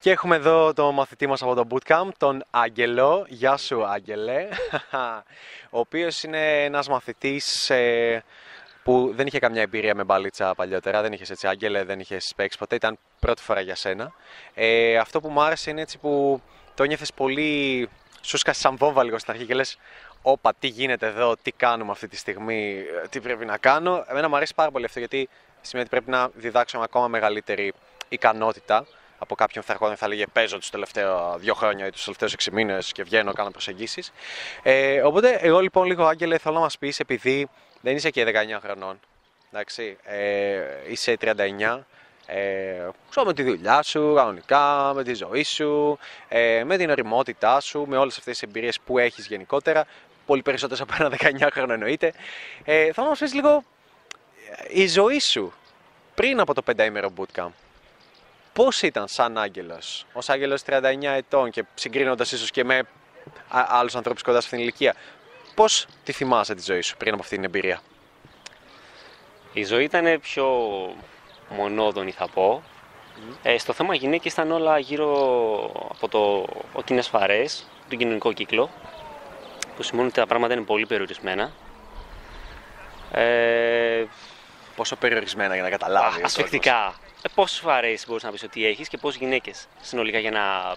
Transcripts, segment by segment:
Και έχουμε εδώ τον μαθητή μας από το Bootcamp, τον Άγγελο. Γεια σου Άγγελε. Ο οποίος είναι ένας μαθητής ε, που δεν είχε καμιά εμπειρία με μπαλίτσα παλιότερα. Δεν είχες έτσι Άγγελε, δεν είχες παίξει ποτέ. Ήταν πρώτη φορά για σένα. Ε, αυτό που μου άρεσε είναι έτσι που το νιώθες πολύ... Σου σκάσει σαν βόμβα λίγο στην αρχή και λες όπα τι γίνεται εδώ, τι κάνουμε αυτή τη στιγμή, τι πρέπει να κάνω. Εμένα μου αρέσει πάρα πολύ αυτό γιατί σημαίνει ότι πρέπει να διδάξω ακόμα μεγαλύτερη ικανότητα από κάποιον θα έρχονταν θα λέγε παίζω τους τελευταία δύο χρόνια ή τους τελευταίους έξι μήνες και βγαίνω, κάνω προσεγγίσεις. Ε, οπότε, εγώ λοιπόν λίγο, Άγγελε, θέλω να μας πεις, επειδή δεν είσαι και 19 χρονών, εντάξει, ε, είσαι 39, ε, με τη δουλειά σου, κανονικά, με τη ζωή σου, ε, με την οριμότητά σου, με όλες αυτές τις εμπειρίες που έχεις γενικότερα, πολύ περισσότερες από ένα 19 χρόνο εννοείται. Ε, θέλω να μας πεις λίγο η ζωή σου πριν από το πενταήμερο bootcamp πώς ήταν σαν άγγελος, ως άγγελος 39 ετών και συγκρίνοντας ίσως και με άλλους ανθρώπους κοντά σε αυτήν την ηλικία, πώς τη θυμάσαι τη ζωή σου πριν από αυτή την εμπειρία; Η ζωή ήταν πιο μονόδονη θα πω. Ε, στο θέμα γυναίκες ήταν όλα γύρω από το ο κοινές φαρές, τον κοινωνικό κύκλο, που σημαίνει ότι τα πράγματα είναι πολύ περιορισμένα. Ε, Πόσο περιορισμένα για να καταλάβεις. Ασφεκτικά. Ε, Πόσες φορέ μπορείς να πεις ότι έχεις και πόσε γυναίκες συνολικά για να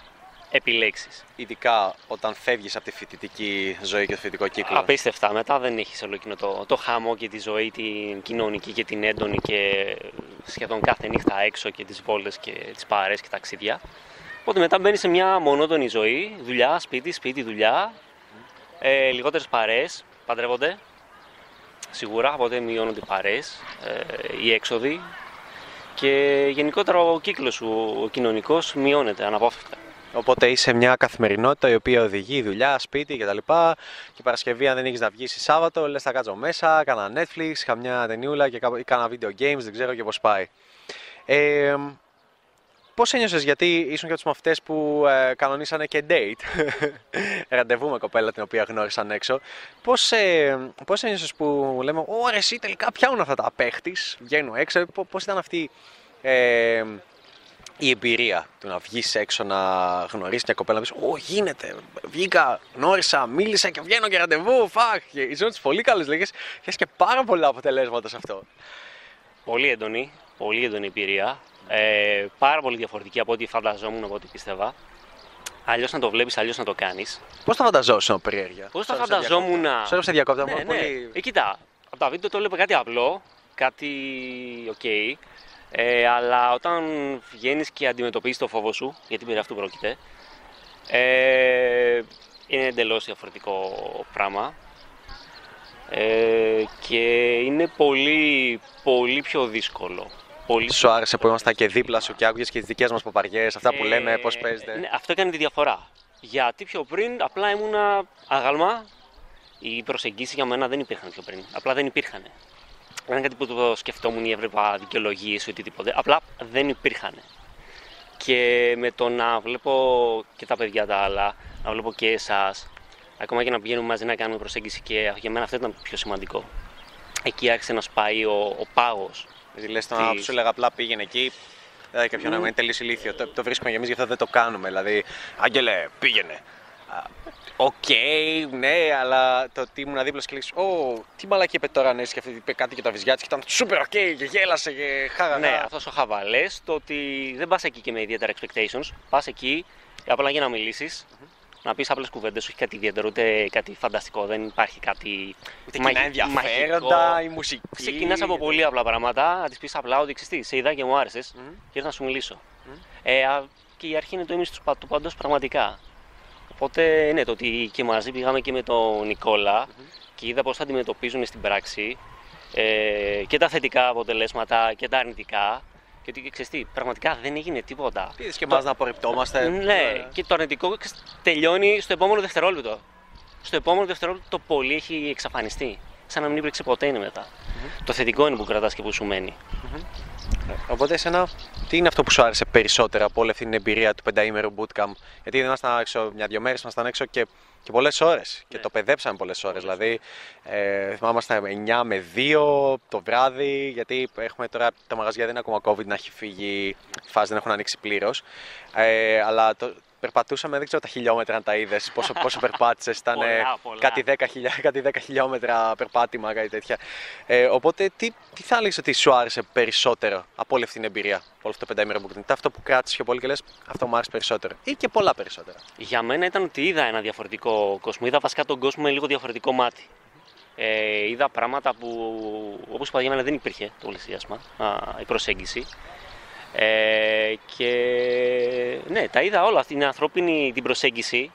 επιλέξεις; Ειδικά όταν φεύγεις από τη φοιτητική ζωή και το φοιτητικό κύκλο. Απίστευτα. Μετά δεν έχεις όλο εκείνο το, το χαμό και τη ζωή την κοινωνική και την έντονη και σχεδόν κάθε νύχτα έξω και τις βόλτες και τις παρέ και ταξίδια. Οπότε μετά μπαίνει σε μια μονότονη ζωή, δουλειά, σπίτι, σπίτι, δουλειά, ε, λιγότερες παρέ, παντρεύονται. Σίγουρα, οπότε μειώνονται οι παρέ, ε, οι έξοδοι, και γενικότερα ο κύκλος σου, ο κοινωνικός, μειώνεται αναπόφευκτα. Οπότε είσαι μια καθημερινότητα η οποία οδηγεί δουλειά, σπίτι κτλ. Και, και Παρασκευή, αν δεν έχεις να βγεις Σάββατο, λες θα κάτσω μέσα, κάνα Netflix, καμιά ταινιούλα και κάνα video games, δεν ξέρω και πώς πάει. Ε, Πώς ένιωσες, γιατί ήσουν και από τους μαθητές που ε, κανονίσανε και date, ραντεβού με κοπέλα την οποία γνώρισαν έξω. Πώς ε, πώς ένιωσες που λέμε, Ωρε, εσύ τελικά πιάνουν αυτά τα παίχτη, βγαίνουν έξω. Πώς ήταν αυτή ε, η εμπειρία του να βγεις έξω να γνωρίσεις μια κοπέλα να πεις: Ω, γίνεται, βγήκα, γνώρισα, μίλησα και βγαίνω και ραντεβού. Φαχ, ήσουν τι πολύ καλές λέγες. Έχει και πάρα πολλά αποτελέσματα σε αυτό. Πολύ έντονη, πολύ έντονη εμπειρία. Ε, πάρα πολύ διαφορετική από ό,τι φανταζόμουν, από ό,τι πίστευα. Αλλιώς να το βλέπεις, αλλιώς να το κάνεις. Πώς τα φανταζόσουν, περιέργεια; Πώς τα φανταζόμουν. Σε σε διακόπτω, ναι, ναι. Πολύ... Ε, κοίτα, από τα βίντεο το έλεγα κάτι απλό, κάτι ok. Okay, ε, αλλά όταν βγαίνεις και αντιμετωπίζεις το φόβο σου, γιατί περί αυτού πρόκειται, ε, είναι εντελώς διαφορετικό πράγμα. Ε, και είναι πολύ, πολύ πιο δύσκολο πολύ. Σου άρεσε που ήμασταν και δίπλα σου και άκουγες και τις δικές μας παπαριές, αυτά που λέμε, πώς παίζετε. Ναι, αυτό έκανε τη διαφορά. Γιατί πιο πριν απλά ήμουνα αγαλμά. Οι προσεγγίσεις για μένα δεν υπήρχαν πιο πριν. Απλά δεν υπήρχαν. Δεν ήταν κάτι που το σκεφτόμουν ή έβλεπα δικαιολογίες ή οτιδήποτε. Απλά δεν υπήρχαν. Και με το να βλέπω και τα παιδιά τα άλλα, να βλέπω και εσάς, ακόμα και να πηγαίνουμε μαζί να κάνουμε προσέγγιση και για μένα αυτό ήταν το πιο σημαντικό. Εκεί άρχισε να σπάει ο, ο πάγος Δηλαδή, λες τον άνθρωπο σου έλεγα απλά πήγαινε εκεί. Δηλαδή, κάποιο mm. είναι τελείως ηλίθιο. Το, το βρίσκουμε για εμείς γι' αυτό δεν το κάνουμε. Δηλαδή, Άγγελε, πήγαινε. Ok, okay, ναι, αλλά το ότι ήμουν δίπλα και λέει, Ω, τι μαλακία είπε τώρα, ναι, και είπε κάτι και το βυζιά και ήταν super ok και γέλασε και χάγα. Ναι, αυτός ο χαβαλές, το ότι δεν πας εκεί και με ιδιαίτερα expectations. Πας εκεί απλά για να μιλήσεις, mm-hmm να πεις απλές κουβέντες, όχι κάτι ιδιαίτερο, ούτε κάτι φανταστικό. Δεν υπάρχει κάτι. Ούτε κοινά ενδιαφέροντα, η μουσική. Ξεκινάς από πολύ απλά πράγματα, να τη πεις απλά ότι ξέρεις σε είδα και μου άρεσες mm. και να σου μιλήσω. Mm. Ε, και η αρχή είναι το ίμιση του παντό πραγματικά. Οπότε ναι, το ότι και μαζί πήγαμε και με τον Νικόλα mm-hmm. και είδα πώς θα αντιμετωπίζουν στην πράξη ε, και τα θετικά αποτελέσματα και τα αρνητικά. Και ότι ξέρεις τι, πραγματικά δεν έγινε τίποτα. Είδε και εμάς να απορριπτόμαστε. Ναι, και το αρνητικό τελειώνει στο επόμενο δευτερόλεπτο. Στο επόμενο δευτερόλεπτο το πολύ έχει εξαφανιστεί. Σαν να μην υπήρξε ποτέ είναι μετά. Mm-hmm. Το θετικό είναι που κρατάς και που σου μένει. Mm-hmm. Οπότε, εσένα, τι είναι αυτό που σου άρεσε περισσότερο από όλη αυτή την εμπειρία του πενταήμερου bootcamp; Γιατί δεν ήμασταν έξω μια-δυο μέρες, ήμασταν έξω και Και πολλές ώρες. Και Ναι. το παιδέψαμε πολλές ώρες. Δηλαδή, ε, θυμάμαστε 9 με 2 το βράδυ, γιατί έχουμε τώρα τα μαγαζιά δεν είναι ακόμα COVID να έχει φύγει, η φάση δεν έχουν ανοίξει πλήρως. Ε, αλλά το, περπατούσαμε, δεν ξέρω τα χιλιόμετρα αν τα είδες, πόσο, πόσο περπάτησες. Ήταν ε, Πολλά, πολλά. κάτι 10, χιλιά, κάτι 10 χιλιόμετρα περπάτημα, κάτι τέτοια. Ε, οπότε, τι, τι θα έλεγες ότι σου άρεσε περισσότερο από όλη αυτή την εμπειρία, από όλο αυτό το πενταήμερο που Τι αυτό που κράτησες πιο πολύ και λες, αυτό μου άρεσε περισσότερο. Ή και πολλά περισσότερα. Για μένα ήταν ότι είδα ένα διαφορετικό κόσμο. Είδα βασικά τον κόσμο με λίγο διαφορετικό μάτι. Ε, είδα πράγματα που, όπως είπα, για μένα δεν υπήρχε το πλησίασμα, α, η προσέγγιση. Ε, και ναι, τα είδα όλα, αυτή την ανθρώπινη την προσέγγιση.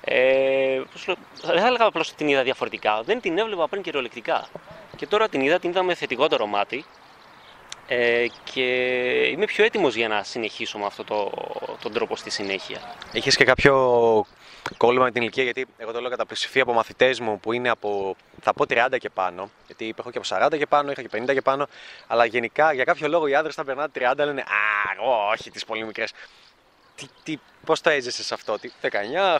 Ε, πώς λέω, δεν θα έλεγα απλώς ότι την είδα διαφορετικά, δεν την έβλεπα πριν κυριολεκτικά. Και τώρα την είδα, την είδα με θετικότερο μάτι. Ε, και είμαι πιο έτοιμος για να συνεχίσω με αυτόν το, τον τρόπο στη συνέχεια. Είχε και κάποιο κόλλημα με την ηλικία, γιατί εγώ το λέω κατά πλειοψηφία από μαθητές μου που είναι από θα πω 30 και πάνω, γιατί έχω και από 40 και πάνω, είχα και 50 και πάνω, αλλά γενικά για κάποιο λόγο οι άντρες όταν περνάνε 30 λένε Α, εγώ όχι, τις πολύ μικρές. Τι, τι, πώς το έζησε σε αυτό, τι, 19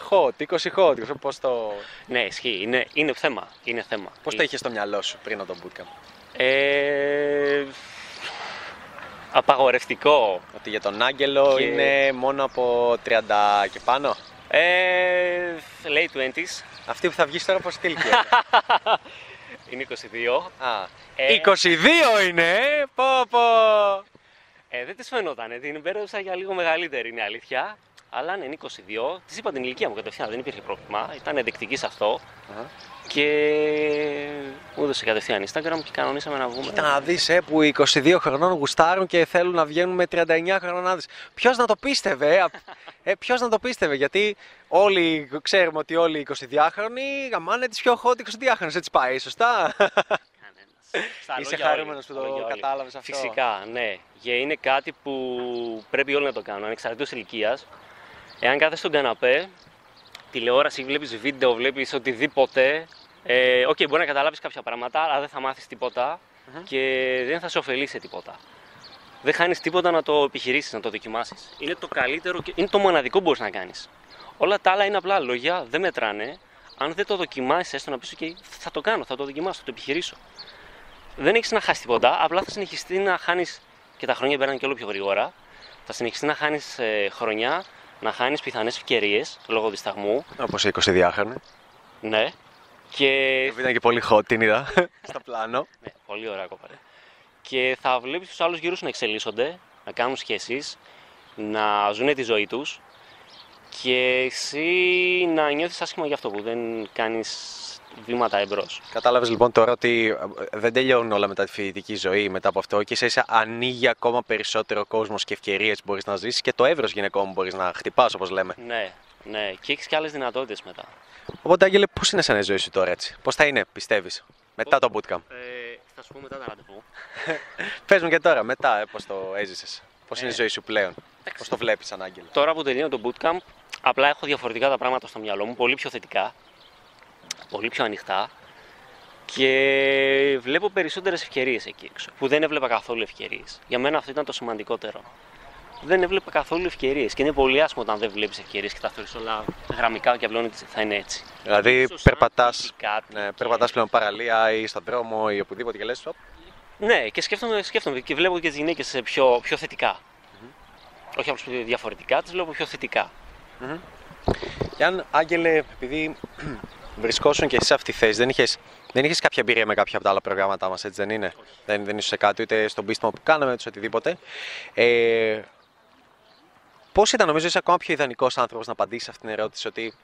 hot, 20 hot, πώς το, Ναι, ισχύει. Είναι, είναι θέμα. Είναι θέμα. πώς το είχες στο μυαλό σου πριν από το bootcamp. Ε, απαγορευτικό. Ότι για τον Άγγελο Και- είναι μόνο από 30 και πάνω; Ε, late 20s. Αυτή που θα βγεις τώρα πώς τι ηλικία είναι; Είναι 22. Α, Ε. 22 είναι, ε, πω πω. Ε, δεν της φαινόταν. Την πέρασσα για λίγο μεγαλύτερη, είναι αλήθεια. Αλλά ναι, είναι 22. Της είπα την ηλικία μου κατευθείαν, δεν υπήρχε πρόβλημα. Ήταν ενδεικτική σε αυτό. Αχα. Και μου έδωσε κατευθείαν Instagram και κανονίσαμε να βγούμε. Κοίτα να δεις ε, που οι 22 χρονών γουστάρουν και θέλουν να βγαίνουν με 39 χρονών άντρες. Ποιος να το πίστευε, ε, απ- ε, ποιος να το πίστευε, γιατί όλοι ξέρουμε ότι όλοι οι 22χρονοι γαμάνε τις πιο hot 22χρονες, έτσι πάει, σωστά; Κανένας. Στα Είσαι λόγια χαρούμενος όλοι, που στα το λόγια όλοι. κατάλαβες αυτό; Φυσικά, ναι. Και είναι κάτι που πρέπει όλοι να το κάνουν, ανεξαρτήτως ηλικίας. Εάν κάθεσαι στον καναπέ, τηλεόραση, βλέπεις βίντεο, βλέπεις οτιδήποτε, ε, οκ, μπορεί να καταλάβεις κάποια πράγματα, αλλά δεν θα μάθεις τίποτα Μμμ. και δεν θα σε ωφελήσει σε τίποτα. Δεν χάνεις τίποτα να το επιχειρήσεις, να το δοκιμάσεις. Είναι το καλύτερο και είναι το μοναδικό που μπορείς να κάνεις. Όλα τα άλλα είναι απλά λόγια, δεν μετράνε. Αν δεν το δοκιμάσεις, έστω να πεις, «OK, θα το κάνω, θα το δοκιμάσω, θα το επιχειρήσω δεν έχεις να χάσεις τίποτα. Απλά θα συνεχιστεί να χάνεις και τα χρόνια περνάνε και όλο πιο γρήγορα. Θα συνεχιστεί να χάνεις χρονιά, να χάνεις πιθανές ευκαιρίες λόγω δισταγμού. Όπως οι 22χρονοι. Ναι. Και. Ήταν και πολύ hot, την είδα, στο πλάνο. Ναι, πολύ ωραία κοπάρε. Και θα βλέπεις τους άλλους γύρω σου να εξελίσσονται, να κάνουν σχέσεις, να ζουν τη ζωή τους και εσύ να νιώθεις άσχημα για αυτό που δεν κάνεις βήματα εμπρός. Κατάλαβες λοιπόν τώρα ότι ε, δεν τελειώνουν όλα μετά τη φοιτητική ζωή, μετά από αυτό και ίσα ίσα ανοίγει ακόμα περισσότερο κόσμος και ευκαιρίες που μπορείς να ζήσεις και το εύρος γυναικών που μπορείς να χτυπάς όπως λέμε. Ναι, ναι. Και έχεις και άλλες δυνατότητες μετά. Οπότε Άγγελε, πώς είναι σαν η ζωή σου τώρα έτσι, πώς θα είναι πιστεύεις, μετά το bootcamp; Ε, θα σου πω μετά τα ραντεβού. Πες μου και τώρα, μετά, ε, πώς το έζησες, πώς είναι η Ε, ζωή σου πλέον, εντάξει. πώς το βλέπεις σαν Άγγελε; Τώρα που τελειώνω το bootcamp, απλά έχω διαφορετικά τα πράγματα στο μυαλό μου, πολύ πιο θετικά, πολύ πιο ανοιχτά και βλέπω περισσότερες ευκαιρίες εκεί έξω, που δεν έβλεπα καθόλου ευκαιρίες. Για μένα αυτό ήταν το σημαντικότερο. Δεν έβλεπα καθόλου ευκαιρίες και είναι πολύ άσχημο όταν δεν βλέπεις ευκαιρίες και τα θεωρείς όλα γραμμικά και απλώνει ότι θα είναι έτσι. Δηλαδή Ίσως αν περπατάς, τύχει κάτι ναι, και- περπατάς πλέον παραλία ή στον δρόμο ή οπουδήποτε και λες, «Οπ, Ναι, και σκέφτομαι, σκέφτομαι και βλέπω και τις γυναίκες πιο, πιο θετικά. Όχι απλώς διαφορετικά, τις βλέπω πιο θετικά. Και αν, Άγγελε, επειδή βρισκόσουν και εσύ σε αυτή τη θέση, δεν είχες, δεν είχες κάποια εμπειρία με κάποια από τα άλλα προγράμματά μας, έτσι δεν είναι; Δεν, δεν ήσουν σε κάτι, ούτε στον πίστημα που κάναμε, ούτε σε οτιδήποτε. Ε, πώς ήταν, νομίζω, είσαι ακόμα πιο ιδανικός άνθρωπος να απαντήσεις σε αυτήν την ερώτηση, ότι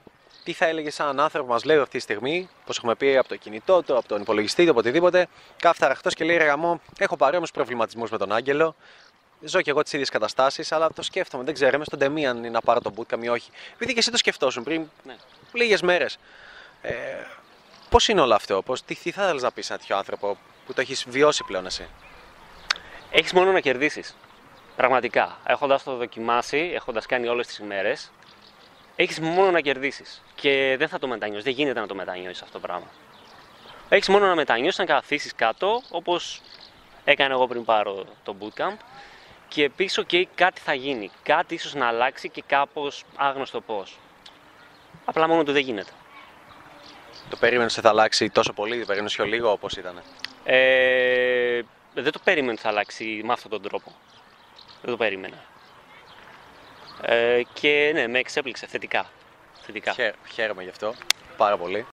τι θα έλεγε σαν έναν άνθρωπο που μας λέει αυτή τη στιγμή, πως έχουμε πει από το κινητό του, από τον υπολογιστή του, από οτιδήποτε, κάθεται αραχτός και λέει ρε γαμό, έχω παρόμοιους προβληματισμούς με τον Άγγελο, Ζω και εγώ τις ίδιες καταστάσεις, αλλά το σκέφτομαι. Δεν ξέρω, είμαι στον τεμή αν είναι να πάρω τον bootcamp ή όχι. Επειδή και εσύ το σκεφτόσουν πριν Ναι. λίγες μέρες. Ε, Πώς είναι όλο αυτό, πώς, τι, τι θα ήθελε να πεις σε ένα τέτοιο άνθρωπο που το έχεις βιώσει πλέον εσύ; Έχεις μόνο να κερδίσεις. Πραγματικά. Έχοντας το δοκιμάσει, έχοντας κάνει όλες τις ημέρες, έχεις μόνο να κερδίσεις. Και δεν θα το μετανιώσεις. Δεν γίνεται να το μετανιώσεις αυτό το πράγμα. Έχεις μόνο να μετανιώσεις, να καθίσεις κάτω, όπως έκανα εγώ πριν πάρω το bootcamp. Και πίσω και κάτι θα γίνει. Κάτι ίσως να αλλάξει και κάπως άγνωστο πώς. Απλά μόνο του δεν γίνεται. Το περίμενες ότι θα αλλάξει τόσο πολύ, το περίμενες πιο λίγο όπως ήταν. Ε, δεν το περίμενα ότι θα αλλάξει με αυτόν τον τρόπο. Δεν το περίμενα. Ε, και ναι, με εξέπληξε θετικά. θετικά. Χαίρομαι γι' αυτό πάρα πολύ.